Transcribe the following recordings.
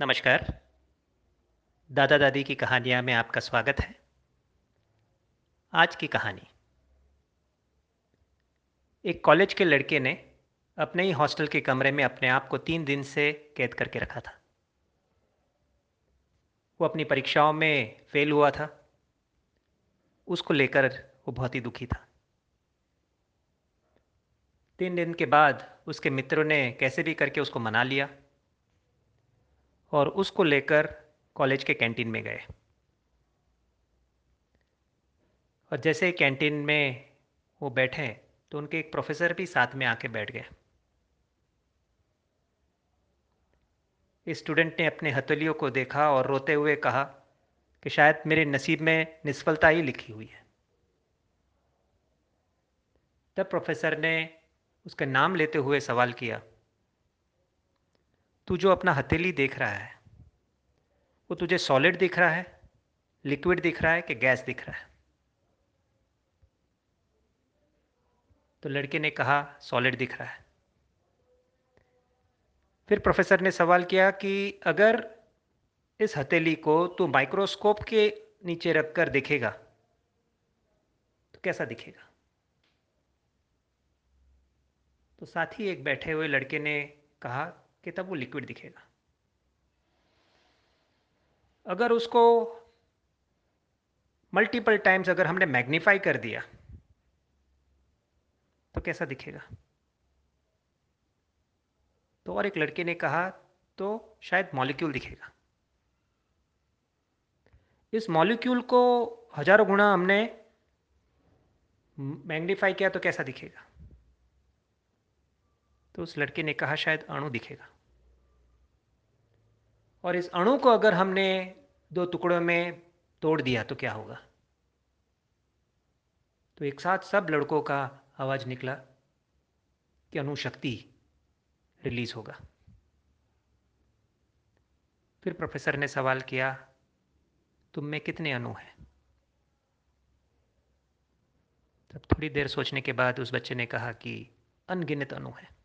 नमस्कार। दादा दादी की कहानियाँ में आपका स्वागत है। आज की कहानी। एक कॉलेज के लड़के ने अपने ही हॉस्टल के कमरे में अपने आप को तीन दिन से कैद करके रखा था। वो अपनी परीक्षाओं में फेल हुआ था। उसको लेकर वो बहुत ही दुखी था। तीन दिन के बाद उसके मित्रों ने कैसे भी करके उसको मना लिया। और उसको लेकर कॉलेज के कैंटीन में गए। और जैसे कैंटीन में वो बैठे तो उनके एक प्रोफेसर भी साथ में आके बैठ गए। स्टूडेंट ने अपने हथेलियों को देखा और रोते हुए कहा कि शायद मेरे नसीब में निष्फलता ही लिखी हुई है। तब प्रोफेसर ने उसका नाम लेते हुए सवाल किया तू जो अपना हथेली देख रहा है, वो तुझे सॉलिड दिख रहा है लिक्विड दिख रहा है कि गैस दिख रहा है? तो लड़के ने कहा सॉलिड दिख रहा है। फिर प्रोफेसर ने सवाल किया कि अगर इस हथेली को तू माइक्रोस्कोप के नीचे रखकर देखेगा तो कैसा दिखेगा? तो साथ ही एक बैठे हुए लड़के ने कहा कि तब वो लिक्विड दिखेगा। अगर उसको मल्टीपल टाइम्स अगर हमने मैग्नीफाई कर दिया तो कैसा दिखेगा? तो और एक लड़के ने कहा तो शायद मॉलिक्यूल दिखेगा। इस मॉलिक्यूल को हज़ारों गुना हमने मैग्नीफाई किया तो कैसा दिखेगा? तो उस लड़के ने कहा, शायद अणु दिखेगा। और इस अणु को अगर हमने दो टुकड़ों में तोड़ दिया तो क्या होगा? तो एक साथ सब लड़कों का आवाज़ निकला कि अणुशक्ति रिलीज़ होगा। फिर प्रोफेसर ने सवाल किया, तुम में कितने अणु हैं? तब थोड़ी देर सोचने के बाद उस बच्चे ने कहा कि अनगिनत अणु हैं।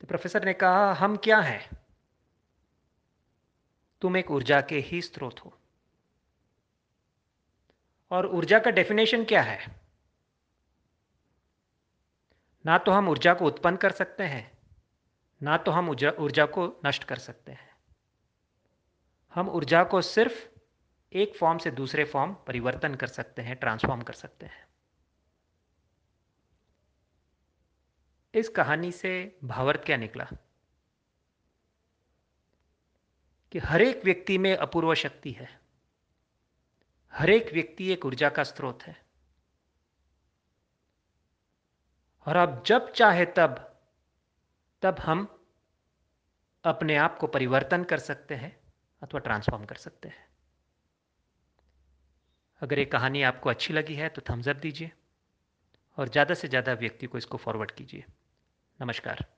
तो प्रोफेसर ने कहा, हम क्या हैं? तुम एक ऊर्जा के ही स्रोत हो। और ऊर्जा का डेफिनेशन क्या है? ना तो हम ऊर्जा को उत्पन्न कर सकते हैं, ना तो हम ऊर्जा ऊर्जा को नष्ट कर सकते हैं। हम ऊर्जा को सिर्फ़ एक फॉर्म से दूसरे फॉर्म परिवर्तन कर सकते हैं ट्रांसफॉर्म कर सकते हैं। इस कहानी से भावर्थ क्या निकला? कि हर एक व्यक्ति में अपूर्व शक्ति है। हर एक व्यक्ति एक ऊर्जा का स्रोत है। और आप जब चाहे तब तब हम अपने आप को परिवर्तन कर सकते हैं अथवा ट्रांसफॉर्म कर सकते हैं। अगर ये कहानी आपको अच्छी लगी है तो थम्स अप दीजिए और ज़्यादा से ज़्यादा व्यक्ति को इसको फॉरवर्ड कीजिए। नमस्कार।